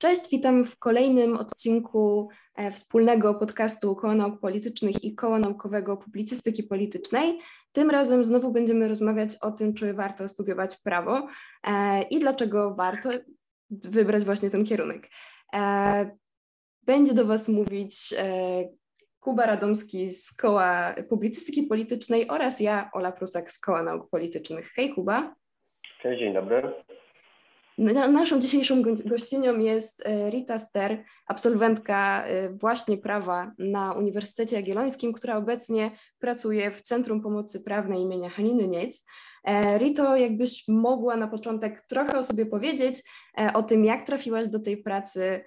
Cześć, witam w kolejnym odcinku e, wspólnego podcastu Koła Nauk Politycznych i Koła Naukowego Publicystyki Politycznej. Tym razem znowu będziemy rozmawiać o tym, czy warto studiować prawo e, i dlaczego warto wybrać właśnie ten kierunek. E, będzie do Was mówić Kuba Radomski z Koła Publicystyki Politycznej oraz ja, Ola Prusak z Koła Nauk Politycznych. Hej Kuba. Cześć, dzień dobry. Naszą dzisiejszą gościnią jest e, Rita Ster, absolwentka e, właśnie prawa na Uniwersytecie Jagiellońskim, która obecnie pracuje w Centrum Pomocy Prawnej imienia Haniny Nieć. E, Rito, jakbyś mogła na początek trochę o sobie powiedzieć, o tym, jak trafiłaś do tej pracy,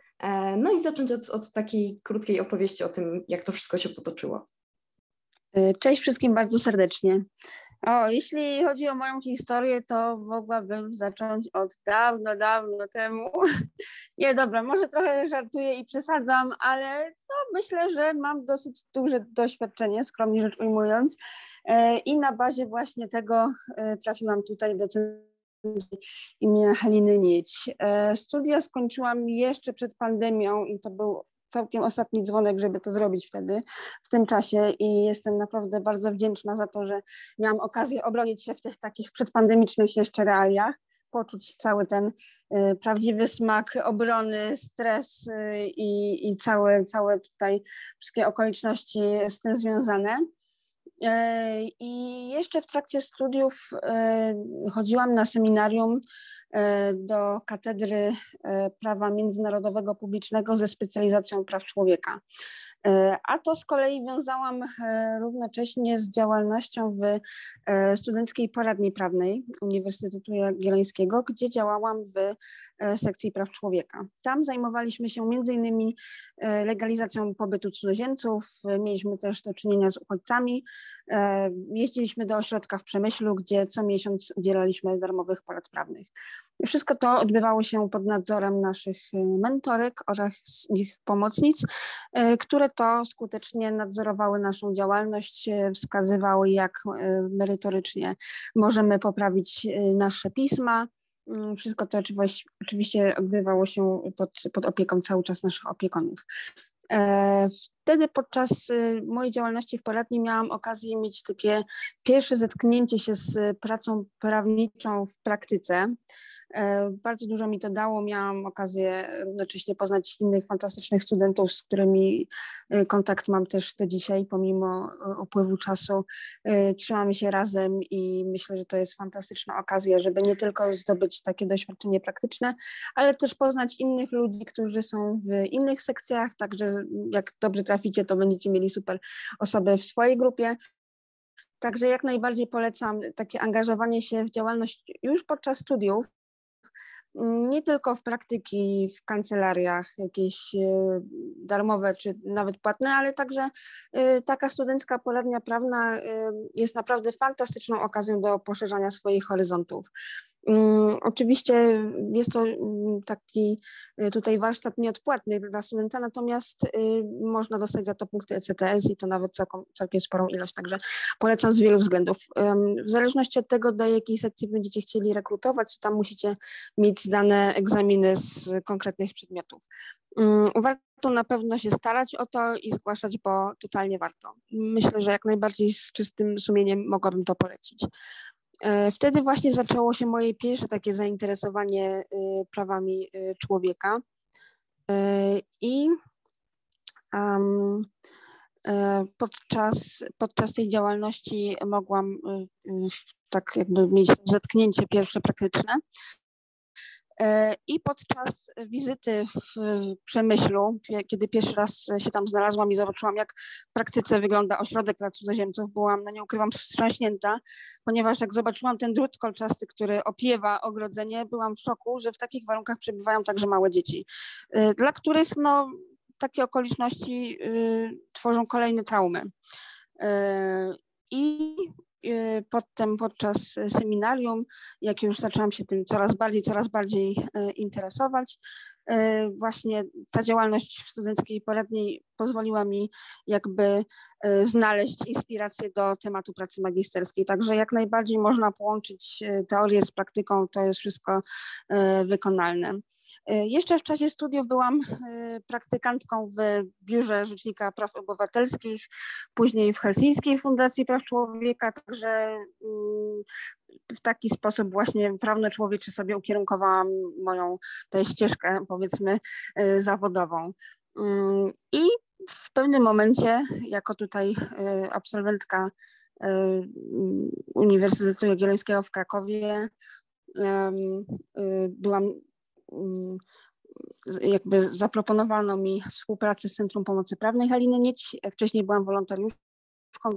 no i zacząć od, od takiej krótkiej opowieści o tym, jak to wszystko się potoczyło. Cześć wszystkim bardzo serdecznie. O, jeśli chodzi o moją historię, to mogłabym zacząć od dawno, dawno temu. Nie, dobra, może trochę żartuję i przesadzam, ale no, myślę, że mam dosyć duże doświadczenie, skromnie rzecz ujmując. E, I na bazie właśnie tego e, trafiłam tutaj do imienia Haliny Nieć. E, studia skończyłam jeszcze przed pandemią i to był całkiem ostatni dzwonek, żeby to zrobić wtedy, w tym czasie i jestem naprawdę bardzo wdzięczna za to, że miałam okazję obronić się w tych takich przedpandemicznych jeszcze realiach, poczuć cały ten y, prawdziwy smak obrony, stres y, i, i całe, całe tutaj wszystkie okoliczności z tym związane. E, I jeszcze w trakcie studiów e, chodziłam na seminarium e, do Katedry Prawa Międzynarodowego Publicznego ze specjalizacją praw człowieka. E, a to z kolei wiązałam e, równocześnie z działalnością w e, Studenckiej Poradni Prawnej Uniwersytetu Jagiellońskiego, gdzie działałam w sekcji praw człowieka. Tam zajmowaliśmy się innymi legalizacją pobytu cudzoziemców, mieliśmy też do czynienia z uchodźcami, jeździliśmy do ośrodka w Przemyślu, gdzie co miesiąc udzielaliśmy darmowych porad prawnych. Wszystko to odbywało się pod nadzorem naszych y, mentorek oraz ich pomocnic, y, które to skutecznie nadzorowały naszą działalność, wskazywały, jak merytorycznie możemy poprawić nasze pisma. Mm, wszystko to oczywiście odbywało się pod, pod opieką cały czas naszych opiekunów. E, wtedy podczas mojej działalności w poradni miałam okazję mieć takie pierwsze zetknięcie się z pracą prawniczą w praktyce. E, bardzo dużo mi to dało. Miałam okazję równocześnie poznać innych fantastycznych studentów, z którymi e, kontakt mam też do dzisiaj, pomimo e, upływu czasu. Trzymamy się razem i myślę, że to jest fantastyczna okazja, żeby nie tylko zdobyć takie doświadczenie praktyczne, ale też poznać innych ludzi, którzy są w innych sekcjach. Także jak dobrze traficie, to będziecie mieli super osoby w swojej grupie. Także jak najbardziej polecam takie angażowanie się w działalność już podczas studiów, nie tylko w praktyki w kancelariach jakieś e, darmowe czy nawet płatne, ale także e, taka studencka poradnia prawna e, jest naprawdę fantastyczną okazją do poszerzania swoich horyzontów. Mm, oczywiście jest to mm, taki y, tutaj warsztat nieodpłatny dla studenta, natomiast y, można dostać za to punkty ECTS i to nawet całkiem, całkiem sporą ilość, także polecam z wielu względów. W zależności od tego, do jakiej sekcji będziecie chcieli rekrutować, tam musicie mieć zdane egzaminy z konkretnych przedmiotów. Mm, warto na pewno się starać o to i zgłaszać, bo totalnie warto. Myślę, że jak najbardziej z czystym sumieniem mogłabym to polecić. E, wtedy właśnie zaczęło się moje pierwsze takie zainteresowanie y, prawami y, człowieka. E, I podczas, podczas tej działalności mogłam tak jakby mieć zetknięcie pierwsze praktyczne E, I podczas wizyty w Przemyślu, kiedy pierwszy raz się tam znalazłam i zobaczyłam, jak w praktyce wygląda ośrodek dla cudzoziemców, byłam, no nie ukrywam, wstrząśnięta, ponieważ jak zobaczyłam ten drut kolczasty, który opiewa ogrodzenie, byłam w szoku, że w takich warunkach przebywają także małe dzieci, e, dla których no, takie okoliczności y, tworzą kolejne traumy. E, I potem podczas seminarium, jak już zaczęłam się tym coraz bardziej, coraz bardziej y, interesować, y, właśnie ta działalność w studenckiej poradni pozwoliła mi jakby znaleźć inspirację do tematu pracy magisterskiej. Także jak najbardziej można połączyć teorię z praktyką, to jest wszystko wykonalne. Jeszcze w czasie studiów byłam praktykantką w Biurze Rzecznika Praw Obywatelskich, później w Helsińskiej Fundacji Praw Człowieka, także mm, w taki sposób właśnie prawno-człowieczy sobie ukierunkowałam moją tę ścieżkę, powiedzmy, zawodową. Mm, I w pewnym momencie, jako tutaj absolwentka Uniwersytetu Jagiellońskiego w Krakowie, byłam jakby zaproponowano mi współpracę z Centrum Pomocy Prawnej Haliny Nieć. Wcześniej byłam wolontariuszką,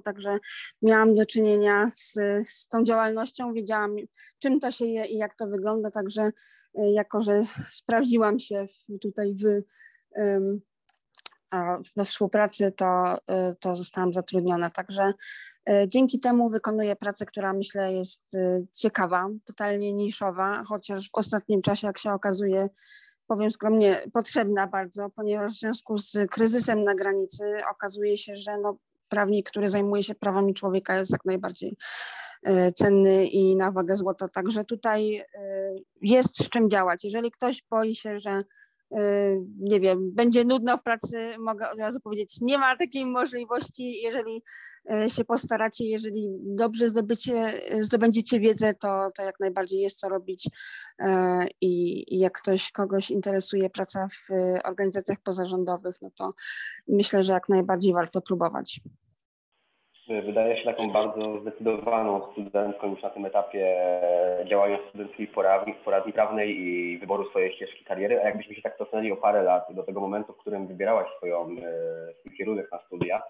także miałam do czynienia z, z tą działalnością, wiedziałam czym to się je i jak to wygląda, także jako, że sprawdziłam się w, tutaj w, we współpracy, to, to zostałam zatrudniona. Także E, dzięki temu wykonuję pracę, która myślę jest e, ciekawa, totalnie niszowa, chociaż w ostatnim czasie, jak się okazuje, powiem skromnie, potrzebna bardzo, ponieważ w związku z kryzysem na granicy okazuje się, że no, prawnik, który zajmuje się prawami człowieka jest jak najbardziej e, cenny i na wagę złota. Także tutaj jest z czym działać. Jeżeli ktoś boi się, że nie wiem, będzie nudno w pracy, mogę od razu powiedzieć, nie ma takiej możliwości, jeżeli E, się postaracie, jeżeli dobrze zdobycie, zdobędziecie wiedzę, to, to jak najbardziej jest co robić e, i, i jak ktoś kogoś interesuje praca w organizacjach pozarządowych, no to myślę, że jak najbardziej warto próbować. Wydaje się taką bardzo zdecydowaną studentką już na tym etapie działania studenckiej poradni, poradni prawnej i wyboru swojej ścieżki kariery. A jakbyśmy się tak cofnęli o parę lat do tego momentu, w którym wybierałaś swoją, e, swój kierunek na studia,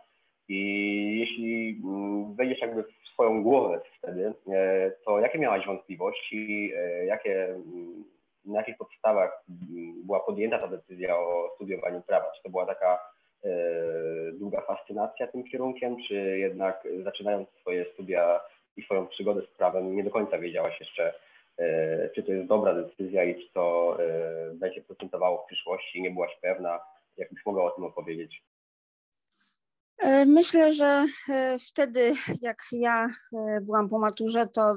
i jeśli mm, wejdziesz jakby w swoją głowę wtedy, e, to jakie miałaś wątpliwości, e, jakie, mm, na jakich podstawach mm, była podjęta ta decyzja o studiowaniu prawa? Czy to była taka e, długa fascynacja tym kierunkiem, czy jednak zaczynając swoje studia i swoją przygodę z prawem nie do końca wiedziałaś jeszcze, czy to jest dobra decyzja i czy to będzie procentowało w przyszłości, nie byłaś pewna, jakbyś mogła o tym opowiedzieć? E, myślę, że e, wtedy, jak ja e, byłam po maturze, to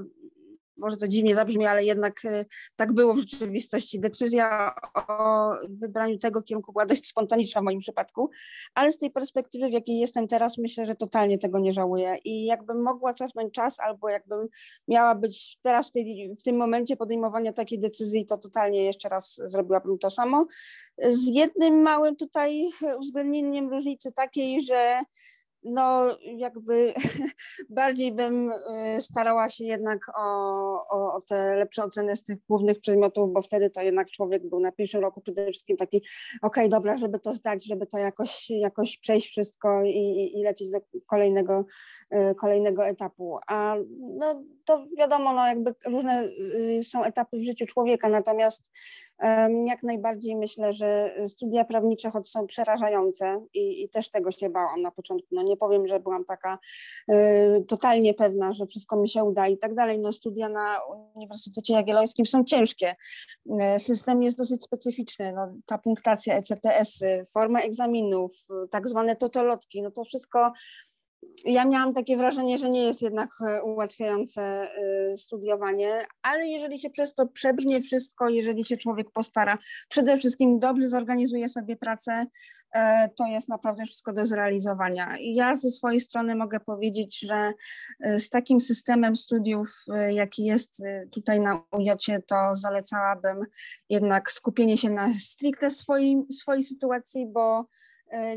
może to dziwnie zabrzmi, ale jednak e, tak było w rzeczywistości. Decyzja o wybraniu tego kierunku była dość spontaniczna w moim przypadku, ale z tej perspektywy, w jakiej jestem teraz, myślę, że totalnie tego nie żałuję. I jakbym mogła cofnąć czas, albo jakbym miała być teraz w, tej, w tym momencie podejmowania takiej decyzji, to totalnie jeszcze raz zrobiłabym to samo. Z jednym małym tutaj uwzględnieniem różnicy takiej, że no jakby bardziej bym y, starała się jednak o, o, o, te lepsze oceny z tych głównych przedmiotów, bo wtedy to jednak człowiek był na pierwszym roku przede wszystkim taki, okej, okay, dobra, żeby to zdać, żeby to jakoś, jakoś przejść wszystko i, i lecieć do kolejnego, y, kolejnego etapu. A no, to wiadomo, no jakby różne y, są etapy w życiu człowieka, natomiast jak najbardziej myślę, że studia prawnicze, choć są przerażające i, i też tego się bałam na początku, no nie powiem, że byłam taka y, totalnie pewna, że wszystko mi się uda i tak dalej, no studia na Uniwersytecie Jagiellońskim są ciężkie, y, system jest dosyć specyficzny, no, ta punktacja ECTS-y, forma egzaminów, tak zwane totolotki, no to wszystko ja miałam takie wrażenie, że nie jest jednak e, ułatwiające e, studiowanie, ale jeżeli się przez to przebrnie wszystko, jeżeli się człowiek postara, przede wszystkim dobrze zorganizuje sobie pracę, e, to jest naprawdę wszystko do zrealizowania. Ja ze swojej strony mogę powiedzieć, że z takim systemem studiów, jaki jest tutaj na UJ, to zalecałabym jednak skupienie się na stricte swojej, swojej sytuacji, bo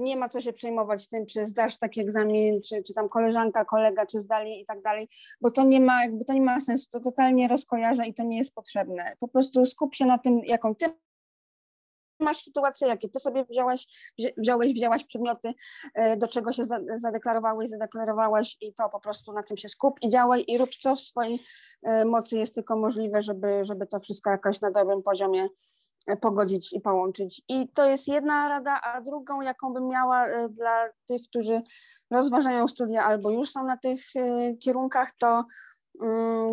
nie ma co się przejmować tym, czy zdasz taki egzamin, czy, czy tam koleżanka, kolega, czy zdali i tak dalej, bo to nie ma, jakby to nie ma sensu, to totalnie rozkojarza i to nie jest potrzebne. Po prostu skup się na tym, jaką ty masz sytuację, jakie ty sobie wziąłeś, wziąłeś, wzięłaś przedmioty, e, do czego się zadeklarowałeś, zadeklarowałaś i to po prostu na tym się skup i działaj i rób co w swojej e, mocy jest tylko możliwe, żeby, żeby to wszystko jakoś na dobrym poziomie pogodzić i połączyć. I to jest jedna rada, a drugą, jaką bym miała e, dla tych, którzy rozważają studia albo już są na tych e, kierunkach, to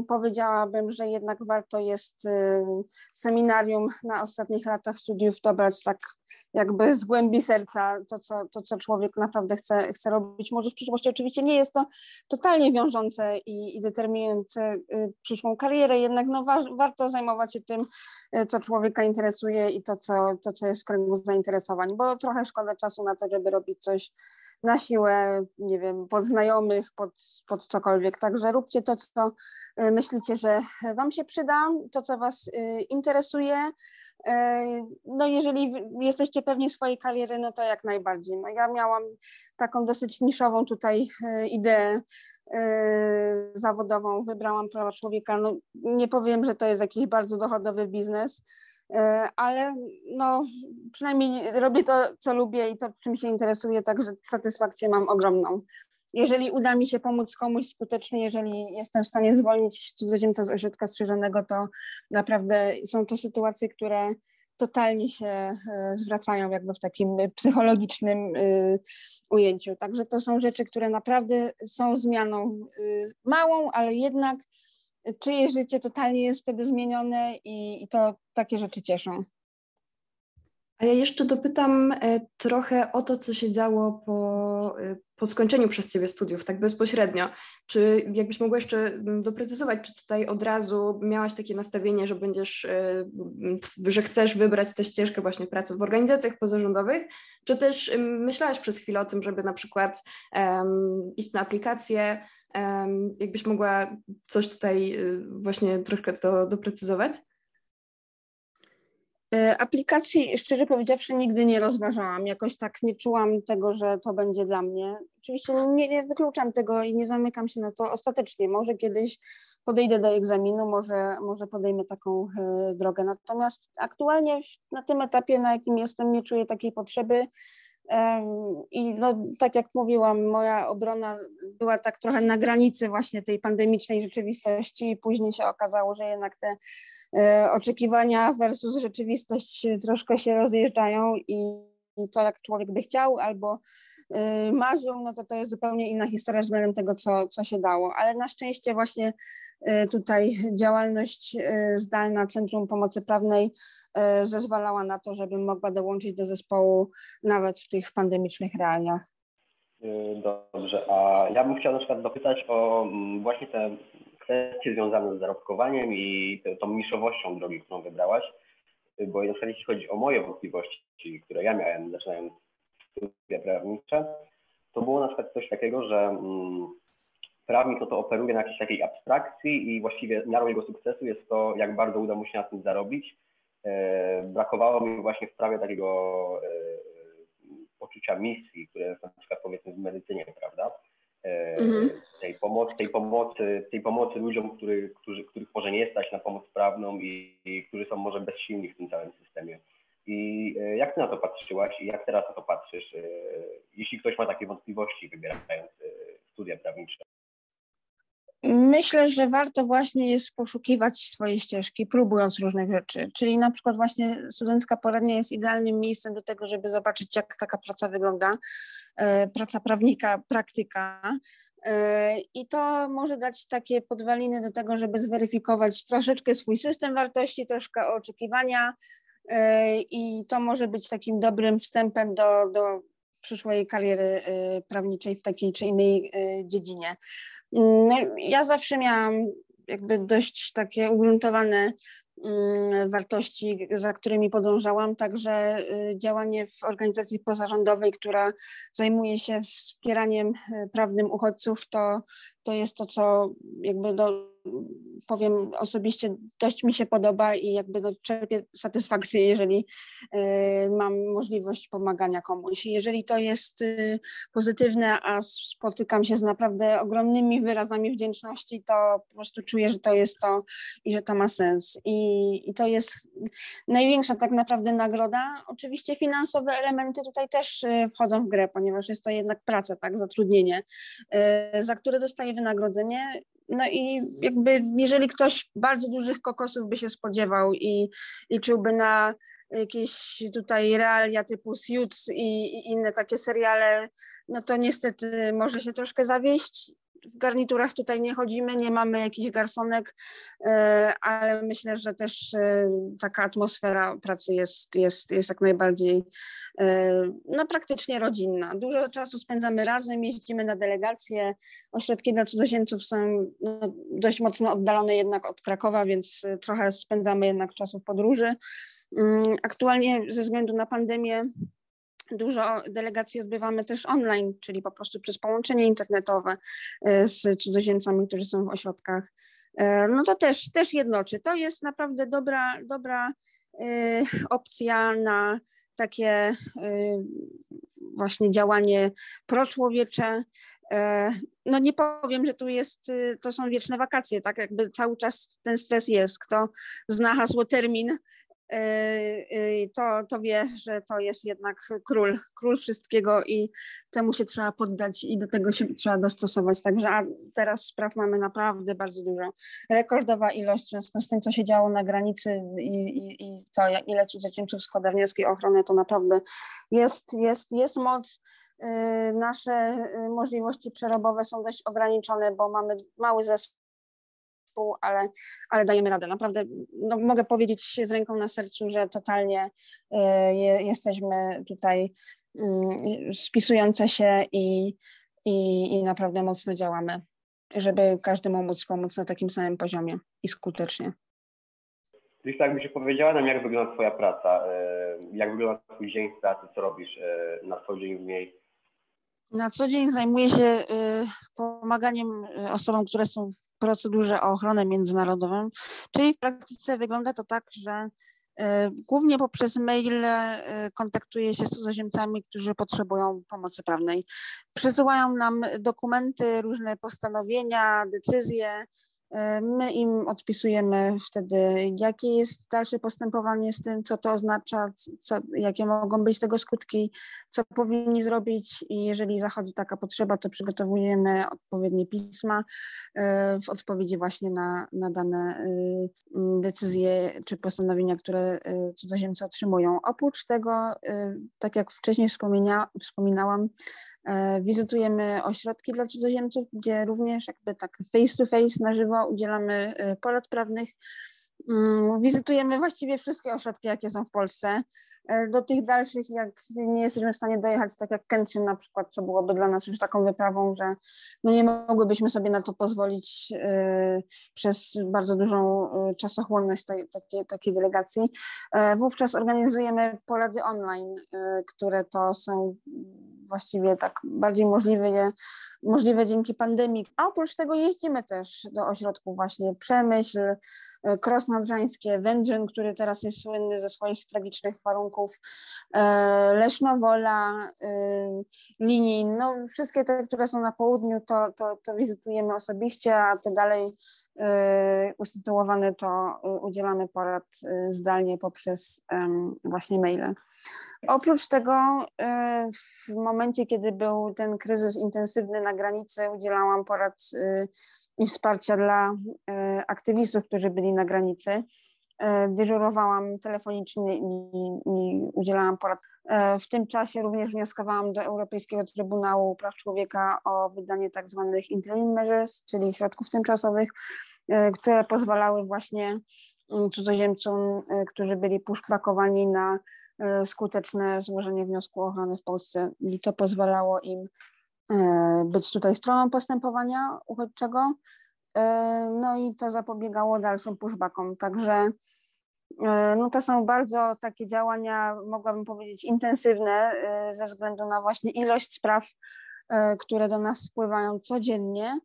powiedziałabym, że jednak warto jest y, seminarium na ostatnich latach studiów dobrać tak jakby z głębi serca to, co, to, co człowiek naprawdę chce, chce robić. Może w przyszłości oczywiście nie jest to totalnie wiążące i, i determinujące y, przyszłą karierę, jednak no, wa warto zajmować się tym, y, co człowieka interesuje i to co, to, co jest w kręgu zainteresowań, bo trochę szkoda czasu na to, żeby robić coś na siłę, nie wiem, pod znajomych, pod, pod cokolwiek. Także róbcie to, co y, myślicie, że Wam się przyda, to, co Was interesuje, E, no jeżeli jesteście pewni swojej kariery, no to jak najbardziej. No ja miałam taką dosyć niszową tutaj e, ideę e, zawodową, wybrałam prawa człowieka. No, nie powiem, że to jest jakiś bardzo dochodowy biznes, ale no, przynajmniej robię to, co lubię i to, czym się interesuję, także satysfakcję mam ogromną jeżeli uda mi się pomóc komuś skutecznie, jeżeli jestem w stanie zwolnić cudzoziemca z ośrodka strzeżonego, to naprawdę są to sytuacje, które totalnie się e, zwracają jakby w takim psychologicznym e, ujęciu. Także to są rzeczy, które naprawdę są zmianą e, małą, ale jednak czyjeś życie totalnie jest wtedy zmienione i, i to takie rzeczy cieszą. A ja jeszcze dopytam e, trochę o to, co się działo po, e, po skończeniu przez Ciebie studiów, tak bezpośrednio. Czy jakbyś mogła jeszcze doprecyzować, czy tutaj od razu miałaś takie nastawienie, że będziesz, e, że chcesz wybrać tę ścieżkę właśnie pracy w organizacjach pozarządowych, czy też myślałaś przez chwilę o tym, żeby na przykład um, iść na aplikację, jakbyś mogła coś tutaj właśnie troszkę to doprecyzować? E, aplikacji, szczerze powiedziawszy, nigdy nie rozważałam. Jakoś tak nie czułam tego, że to będzie dla mnie. Oczywiście nie, nie wykluczam tego i nie zamykam się na to ostatecznie. Może kiedyś podejdę do egzaminu, może, może podejmę taką y, drogę. Natomiast aktualnie na tym etapie, na jakim jestem, nie czuję takiej potrzeby. I no, tak jak mówiłam, moja obrona była tak trochę na granicy właśnie tej pandemicznej rzeczywistości. Później się okazało, że jednak te e, oczekiwania versus rzeczywistość troszkę się rozjeżdżają i to, jak człowiek by chciał albo marzył, no to to jest zupełnie inna historia względem tego, co, co się dało. Ale na szczęście właśnie e, tutaj działalność zdalna Centrum Pomocy Prawnej zezwalała na to, żebym mogła dołączyć do zespołu nawet w tych pandemicznych realiach. Dobrze, a ja bym chciał na przykład dopytać o mm, właśnie te kwestie związane z zarobkowaniem i tą niszowością drogi, którą wybrałaś, bo na przykład jeśli chodzi o moje wątpliwości, które ja miałem zaczynając studia prawnicze, to było na przykład coś takiego, że mm, prawnik to, to operuje na jakiejś takiej abstrakcji i właściwie miarą jego sukcesu jest to, jak bardzo uda mu się na tym zarobić E, brakowało mi właśnie w sprawie takiego e, poczucia misji, które jest na przykład powiedzmy w medycynie, prawda? E, mhm. Tej pomocy, tej pomocy, tej pomocy ludziom, który, którzy, których może nie stać na pomoc prawną i, i którzy są może bezsilni w tym całym systemie. I jak ty na to patrzyłaś i jak teraz na to patrzysz, jeśli ktoś ma takie wątpliwości wybierając studia prawnicze? Myślę, że warto właśnie jest poszukiwać swojej ścieżki, próbując różnych rzeczy. Czyli na przykład właśnie studencka poradnia jest idealnym miejscem do tego, żeby zobaczyć, jak taka praca wygląda, e, praca prawnika, praktyka. E, I to może dać takie podwaliny do tego, żeby zweryfikować troszeczkę swój system wartości, troszkę oczekiwania, e, i to może być takim dobrym wstępem do, do przyszłej kariery prawniczej w takiej czy innej dziedzinie. No, ja zawsze miałam jakby dość takie ugruntowane mm, wartości, za którymi podążałam, także działanie w organizacji pozarządowej, która zajmuje się wspieraniem prawnym uchodźców, to, to jest to, co jakby do, powiem osobiście, dość mi się podoba i jakby no, czerpię satysfakcję, jeżeli y, mam możliwość pomagania komuś. Jeżeli to jest y, pozytywne, a spotykam się z naprawdę ogromnymi wyrazami wdzięczności, to po prostu czuję, że to jest to i że to ma sens. I, i to jest największa tak naprawdę nagroda. Oczywiście finansowe elementy tutaj też y, wchodzą w grę, ponieważ jest to jednak praca, tak, zatrudnienie, za które dostaję wynagrodzenie no i jakby jeżeli ktoś bardzo dużych kokosów by się spodziewał i liczyłby na jakieś tutaj realia typu Suits i, i inne takie seriale, no to niestety może się troszkę zawieść. W garniturach tutaj nie chodzimy, nie mamy jakichś garsonek, e, ale myślę, że też e, taka atmosfera pracy jest, jest, jest jak najbardziej no, praktycznie rodzinna. Dużo czasu spędzamy razem, jeździmy na delegacje. Ośrodki dla cudzoziemców są no, dość mocno oddalone jednak od Krakowa, więc trochę spędzamy jednak czasu w podróży. Mm, aktualnie ze względu na pandemię Dużo delegacji odbywamy też online, czyli po prostu przez połączenie internetowe e, z cudzoziemcami, którzy są w ośrodkach. E, no to też, też jednoczy. To jest naprawdę dobra, dobra e, opcja na takie właśnie działanie proczłowiecze. No nie powiem, że tu jest, to są wieczne wakacje, tak jakby cały czas ten stres jest. Kto zna hasło termin, to, to wie, że to jest jednak król, król wszystkiego i temu się trzeba poddać i do tego się trzeba dostosować. Także a teraz spraw mamy naprawdę bardzo dużo. Rekordowa ilość w związku z tym, co się działo na granicy i, i, i co, ile cudzoziemców składa wnioski o ochronę, to naprawdę jest, jest, jest moc. Yy, nasze możliwości przerobowe są dość ograniczone, bo mamy mały zespół zespół, ale, ale dajemy radę. Naprawdę no, mogę powiedzieć z ręką na sercu, że totalnie y, jesteśmy tutaj y, spisujące się i, i, i naprawdę mocno działamy, żeby każdemu móc pomóc na takim samym poziomie i skutecznie. Gdzieś tak by się powiedziała nam, jak wygląda Twoja praca, y, jak wygląda Twój dzień pracy, co robisz y, na co dzień w niej? Na co dzień zajmuję się y, pomaganiem y, osobom, które są w procedurze o ochronę międzynarodową, czyli w praktyce wygląda to tak, że y, głównie poprzez maile kontaktuję się z cudzoziemcami, którzy potrzebują pomocy prawnej. Przesyłają nam dokumenty, różne postanowienia, decyzje, my im odpisujemy wtedy, jakie jest dalsze postępowanie z tym, co to oznacza, co, jakie mogą być tego skutki, co powinni zrobić i jeżeli zachodzi taka potrzeba, to przygotowujemy odpowiednie pisma e, w odpowiedzi właśnie na, na dane y, decyzje czy postanowienia, które cudzoziemcy otrzymują. Oprócz tego, tak jak wcześniej wspomina, wspominałam, E, wizytujemy ośrodki dla cudzoziemców, gdzie również jakby tak face to face na żywo udzielamy e, porad prawnych. Mm, wizytujemy właściwie wszystkie ośrodki, jakie są w Polsce. E, do tych dalszych, jak nie jesteśmy w stanie dojechać, tak jak Kętrzyn na przykład, co byłoby dla nas już taką wyprawą, że no nie mogłybyśmy sobie na to pozwolić przez bardzo dużą czasochłonność takiej, takiej delegacji. Wówczas organizujemy porady online, które to są właściwie tak bardziej możliwe, możliwe dzięki pandemii. A oprócz tego jeździmy też do ośrodków właśnie Przemyśl, e, Krosnodrzańskie, Wędrzyn, który teraz jest słynny ze swoich tragicznych warunków, e, Lesznowola, e, Linin, no wszystkie te, które są na południu, to, to, to wizytujemy osobiście, a te dalej usytuowane to udzielamy porad zdalnie poprzez właśnie maile. Oprócz tego w momencie, kiedy był ten kryzys intensywny na granicy, udzielałam porad i wsparcia dla aktywistów, którzy byli na granicy. Dyżurowałam telefonicznie i, i udzielałam porad. W tym czasie również wnioskowałam do Europejskiego Trybunału Praw Człowieka o wydanie tak zwanych interim measures, czyli środków tymczasowych, które pozwalały właśnie cudzoziemcom, którzy byli pushbackowani na E, skuteczne złożenie wniosku o ochronę w Polsce i to pozwalało im e, być tutaj stroną postępowania uchodźczego. E, no i to zapobiegało dalszym pushbackom. Także no to są bardzo takie działania, mogłabym powiedzieć, intensywne ze względu na właśnie ilość spraw, które do nas spływają codziennie.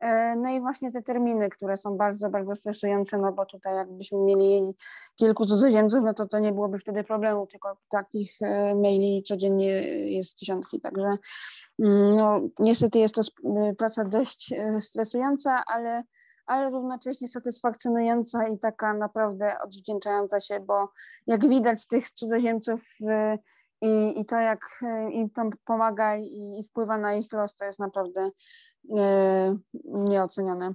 E, no i właśnie te terminy, które są bardzo, bardzo stresujące, no bo tutaj jakbyśmy mieli kilku cudzoziemców, no to to nie byłoby wtedy problemu, tylko takich e, maili codziennie jest dziesiątki, także mm, no, niestety jest to praca dość e, stresująca, ale, ale równocześnie satysfakcjonująca i taka naprawdę odwdzięczająca się, bo jak widać tych cudzoziemców i, i to, jak im to pomaga i, i wpływa na ich los, to jest naprawdę nieocenione.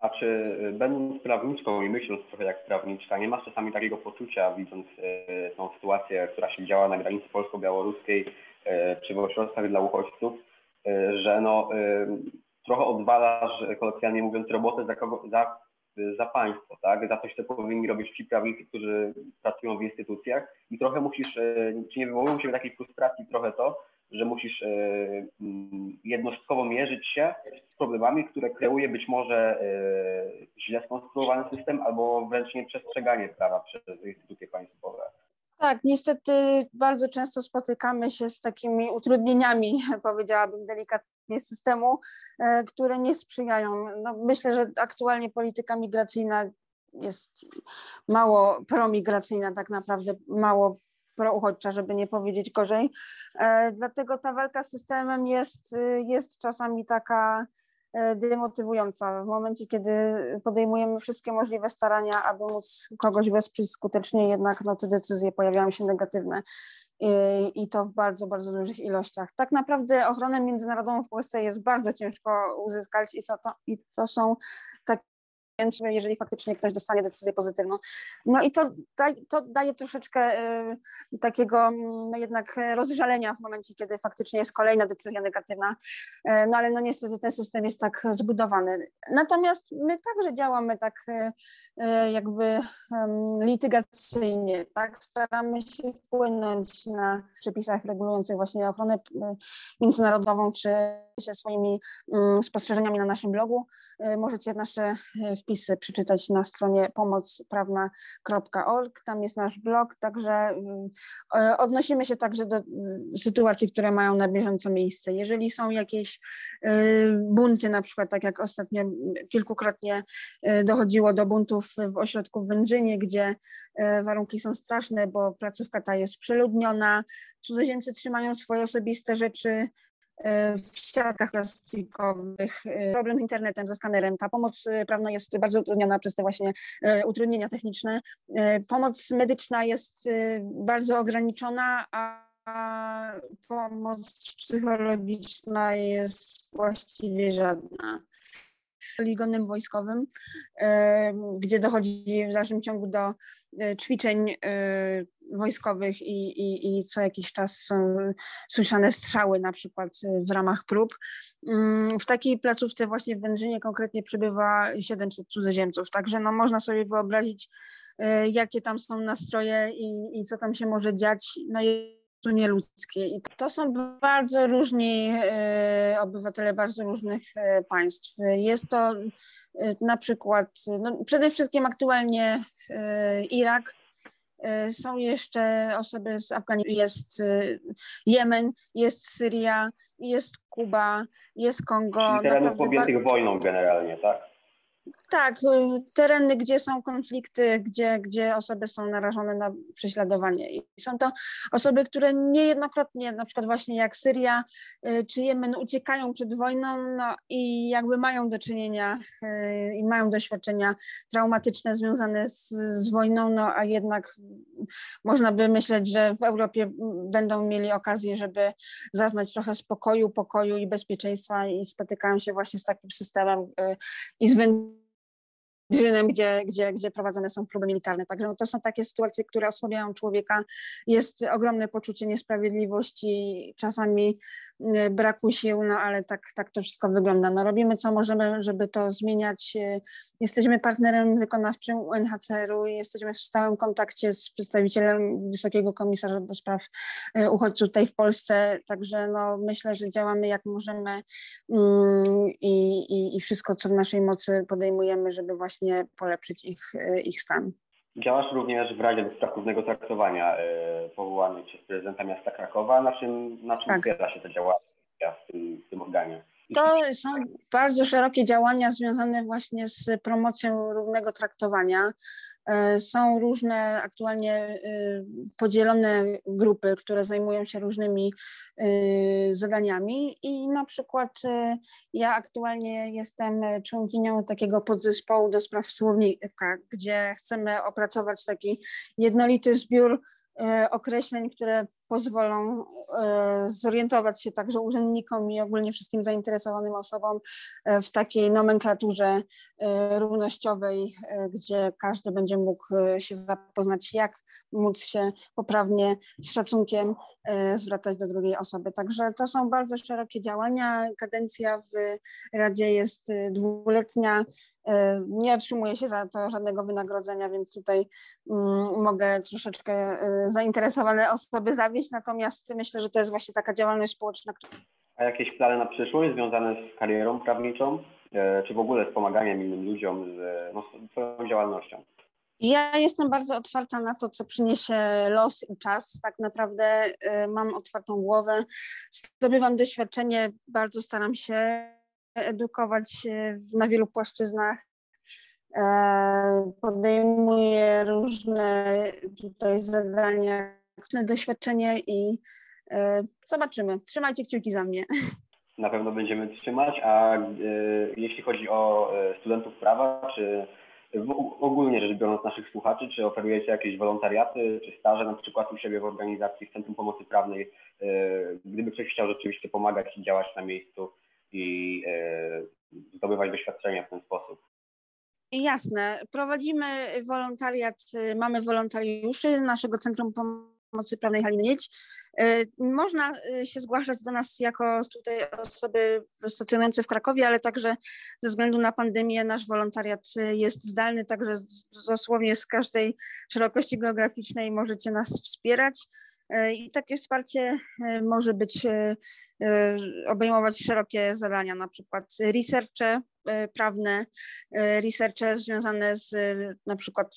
A czy e, będąc prawniczką i myśląc trochę jak prawniczka, nie masz czasami takiego poczucia, widząc e, tą sytuację, która się działa na granicy polsko-białoruskiej, czy w ośrodkach dla uchodźców, że no, trochę odwalasz, kolokwialnie mówiąc, robotę za, kogo, za, za państwo, tak? Za coś, co powinni robić ci prawnicy, którzy pracują w instytucjach i trochę musisz, czy nie wywołuje się takiej frustracji trochę to, że musisz e, mm, jednostkowo mierzyć się z problemami, które kreuje być może e, źle skonstruowany system albo wręcz nieprzestrzeganie prawa przez instytucje państwowe. Tak, niestety bardzo często spotykamy się z takimi utrudnieniami, powiedziałabym delikatnie, systemu, e, które nie sprzyjają. No, myślę, że aktualnie polityka migracyjna jest mało promigracyjna, tak naprawdę mało prouchodźcza, żeby nie powiedzieć gorzej. E, dlatego ta walka z systemem jest, y, jest czasami taka e, demotywująca. W momencie, kiedy podejmujemy wszystkie możliwe starania, aby móc kogoś wesprzeć skutecznie, jednak no, te decyzje pojawiają się negatywne i, i to w bardzo, bardzo dużych ilościach. Tak naprawdę ochronę międzynarodową w Polsce jest bardzo ciężko uzyskać i to, i to są takie jeżeli faktycznie ktoś dostanie decyzję pozytywną. No i to, to daje troszeczkę y, takiego mm, no jednak rozżalenia w momencie, kiedy faktycznie jest kolejna decyzja negatywna, y, no ale no niestety ten system jest tak zbudowany. Natomiast my także działamy tak y, jakby litygacyjnie, tak, staramy się wpłynąć na przepisach regulujących właśnie ochronę międzynarodową, czy się swoimi mm, spostrzeżeniami na naszym blogu. Możecie nasze wpisy przeczytać na stronie pomocprawna.org. Tam jest nasz blog, także mm, e, odnosimy się także do mm, sytuacji, które mają na bieżąco miejsce. Jeżeli są jakieś e, bunty, na przykład tak jak ostatnio mm, kilkukrotnie e, dochodziło do buntów w ośrodku w Wędrzynie, gdzie warunki są straszne, bo placówka ta jest przeludniona, cudzoziemcy trzymają swoje osobiste rzeczy w siatkach plastikowych, problem z internetem, ze skanerem. Ta pomoc e, prawna jest bardzo utrudniona przez te właśnie e, utrudnienia techniczne. E, pomoc medyczna jest bardzo ograniczona, a pomoc psychologiczna jest właściwie żadna poligonem wojskowym, gdzie dochodzi w dalszym ciągu do ćwiczeń wojskowych i, i, i co jakiś czas są słyszane strzały na przykład w ramach prób. Mm, w takiej placówce właśnie w Wędrzynie konkretnie przybywa 700 cudzoziemców, także no można sobie wyobrazić, e, jakie tam są nastroje i, i co tam się może dziać. No to nieludzkie. I to są bardzo różni e, obywatele bardzo różnych e, państw. Jest to na przykład, no przede wszystkim aktualnie Irak, E, są jeszcze osoby z Afganistanu, jest e, Jemen, jest Syria, jest Kuba, jest Kongo. Czyli terenów objętych wojną generalnie, tak? Tak, y, tereny, gdzie są konflikty, gdzie, gdzie osoby są narażone na prześladowanie. I są to osoby, które niejednokrotnie, na przykład właśnie jak Syria y, czy Jemen, uciekają przed wojną no, i jakby mają do czynienia y, i mają doświadczenia traumatyczne związane z, z wojną, no a jednak można by myśleć, że w Europie będą mieli okazję, żeby zaznać trochę spokoju, pokoju i bezpieczeństwa i spotykają się właśnie z takim systemem i z Drzynem, gdzie, gdzie, gdzie prowadzone są próby militarne. Także no to są takie sytuacje, które osłabiają człowieka. Jest ogromne poczucie niesprawiedliwości, czasami braku sił, no ale tak, tak to wszystko wygląda. No robimy co możemy, żeby to zmieniać. Y, jesteśmy partnerem wykonawczym UNHCR-u i jesteśmy w stałym kontakcie z przedstawicielem Wysokiego Komisarza do Spraw y, Uchodźców tutaj w Polsce, także no myślę, że działamy jak możemy mm, i, i, i wszystko, co w naszej mocy podejmujemy, żeby właśnie polepszyć ich, ich stan. Działasz również w Radzie do Spraw Równego Traktowania y, powołanej przez prezydenta miasta Krakowa. Na czym, na czym tak. opiera się te działania w tym, w tym organie? To są bardzo szerokie działania związane właśnie z promocją równego traktowania. E, są różne aktualnie e, podzielone grupy, które zajmują się różnymi e, zadaniami i na przykład ja aktualnie jestem członkinią takiego podzespołu do spraw słownika, gdzie chcemy opracować taki jednolity zbiór określeń, które pozwolą e, zorientować się także urzędnikom i ogólnie wszystkim zainteresowanym osobom e, w takiej nomenklaturze równościowej, gdzie każdy będzie mógł się zapoznać, jak móc się poprawnie z szacunkiem zwracać do drugiej osoby. Także to są bardzo szerokie działania. Kadencja w Radzie jest dwuletnia. Nie otrzymuje się za to żadnego wynagrodzenia, więc tutaj mm, mogę troszeczkę zainteresowane osoby zawieść, natomiast myślę, że to jest właśnie taka działalność społeczna. A jakieś plany na przyszłość związane z karierą prawniczą, e, czy w ogóle z pomaganiem innym ludziom, z, no, z Twoją działalnością? Ja jestem bardzo otwarta na to, co przyniesie los i czas. Tak naprawdę e, mam otwartą głowę, zdobywam doświadczenie, bardzo staram się edukować na wielu płaszczyznach. E, podejmuję różne tutaj zadania, doświadczenie i e, zobaczymy. Trzymajcie kciuki za mnie. Na pewno będziemy trzymać, a e, jeśli chodzi o studentów prawa, czy ogólnie rzecz biorąc naszych słuchaczy, czy oferujecie jakieś wolontariaty, czy staże na przykład u siebie w organizacji w Centrum Pomocy Prawnej, gdyby ktoś chciał rzeczywiście pomagać i działać na miejscu, i e, zdobywać doświadczenia w ten sposób. Jasne. Prowadzimy wolontariat, mamy wolontariuszy naszego Centrum Pomocy Prawnej Haliny Niedź. E, można e, się zgłaszać do nas jako tutaj osoby stacjonujące w Krakowie, ale także ze względu na pandemię nasz wolontariat jest zdalny, także dosłownie z każdej szerokości geograficznej możecie nas wspierać. E, I takie wsparcie e, może być, e, obejmować szerokie zadania, na przykład researche prawne, researche związane z na przykład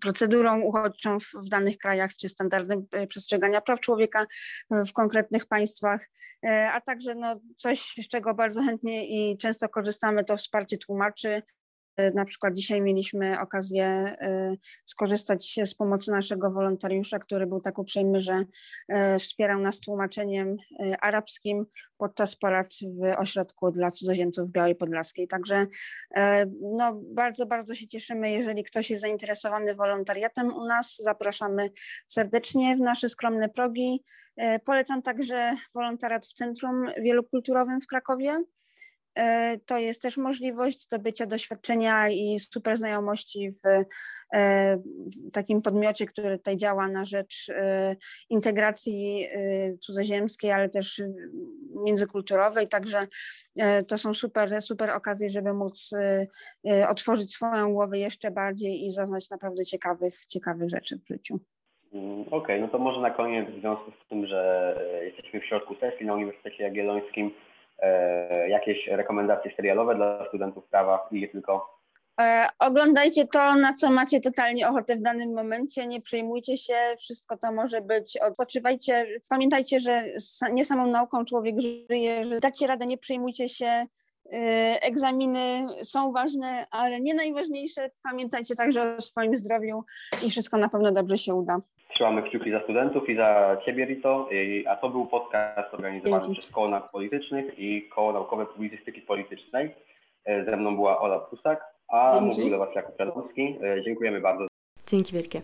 procedurą uchodźczą w danych krajach, czy standardem przestrzegania praw człowieka w konkretnych państwach, a także no coś, z czego bardzo chętnie i często korzystamy, to wsparcie tłumaczy, na przykład dzisiaj mieliśmy okazję y, skorzystać z pomocy naszego wolontariusza, który był tak uprzejmy, że y, wspierał nas tłumaczeniem y, arabskim podczas porad w ośrodku dla cudzoziemców w Białej Podlaskiej. Także no, bardzo, bardzo się cieszymy, jeżeli ktoś jest zainteresowany wolontariatem u nas. Zapraszamy serdecznie w nasze skromne progi. Polecam także wolontariat w Centrum Wielokulturowym w Krakowie. E, to jest też możliwość zdobycia doświadczenia i super znajomości w e, takim podmiocie, który tutaj działa na rzecz e, integracji cudzoziemskiej, ale też międzykulturowej. Także to są super, super okazje, żeby móc otworzyć swoją głowę jeszcze bardziej i zaznać naprawdę ciekawych, ciekawych rzeczy w życiu. Mm, okej, okay, no to może na koniec w związku z tym, że jesteśmy w środku sesji na Uniwersytecie Jagiellońskim, jakieś rekomendacje serialowe dla studentów prawa i nie tylko? E, oglądajcie to, na co macie totalnie ochotę w danym momencie, nie przejmujcie się, wszystko to może być, odpoczywajcie, pamiętajcie, że nie samą nauką człowiek żyje, że dacie radę, nie przejmujcie się, e, egzaminy są ważne, ale nie najważniejsze, pamiętajcie także o swoim zdrowiu i wszystko na pewno dobrze się uda. Trzymamy kciuki za studentów i za Ciebie, Rito. A to był podcast organizowany Dzięki. przez Koło Nauk Politycznych i Koło Naukowe Publicystyki Politycznej. E, ze mną była Ola Prusak, a Dzięki. mówił do Was Jakub Radowski. E, dziękujemy bardzo. Dzięki wielkie.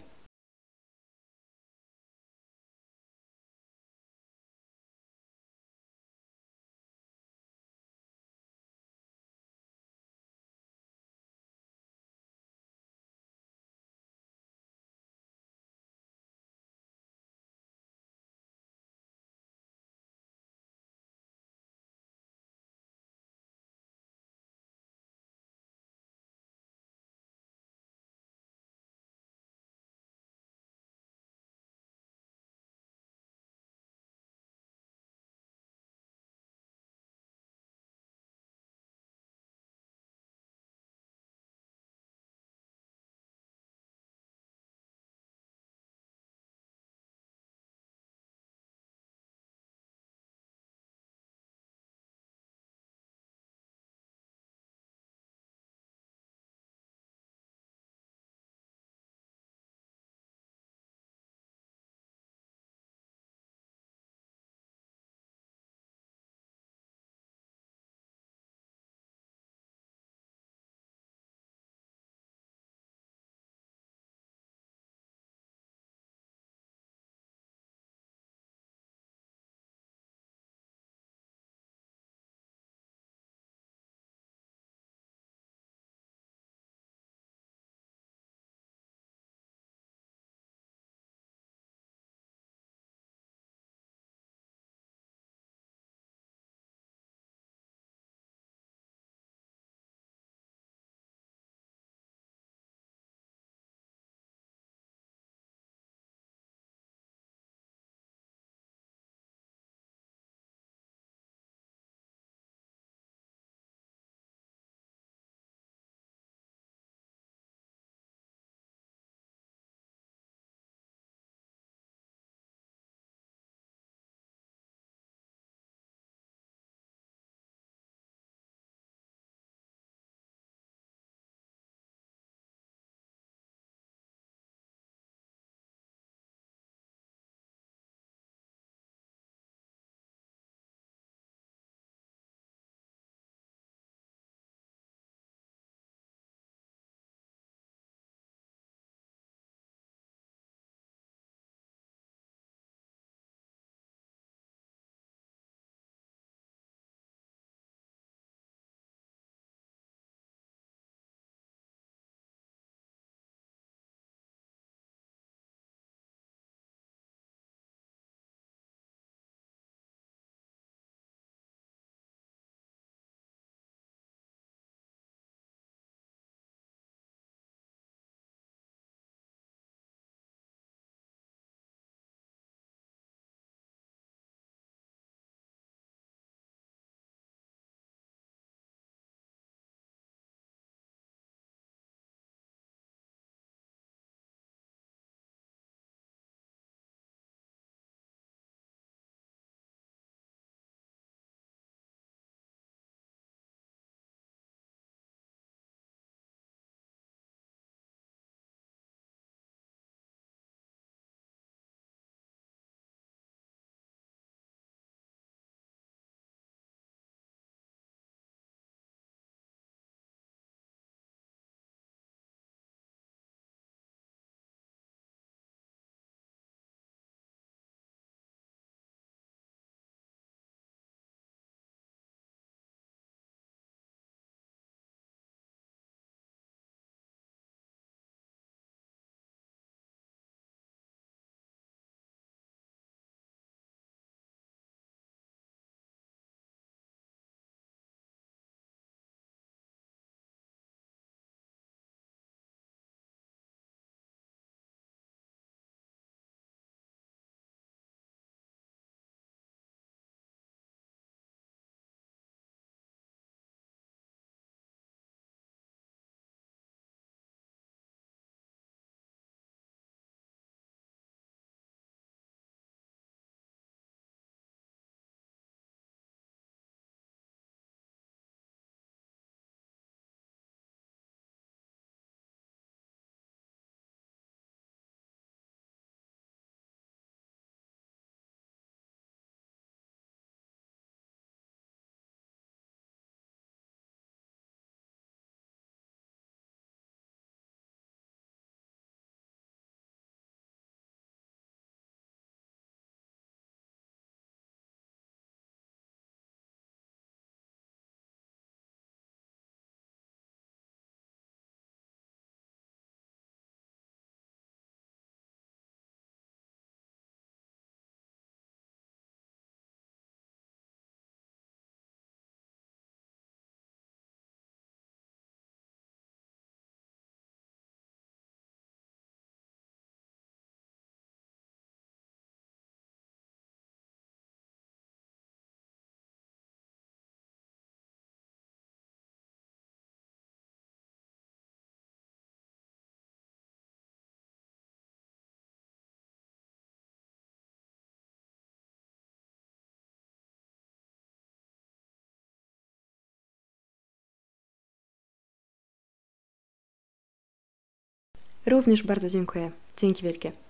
Również bardzo dziękuję. Dzięki wielkie.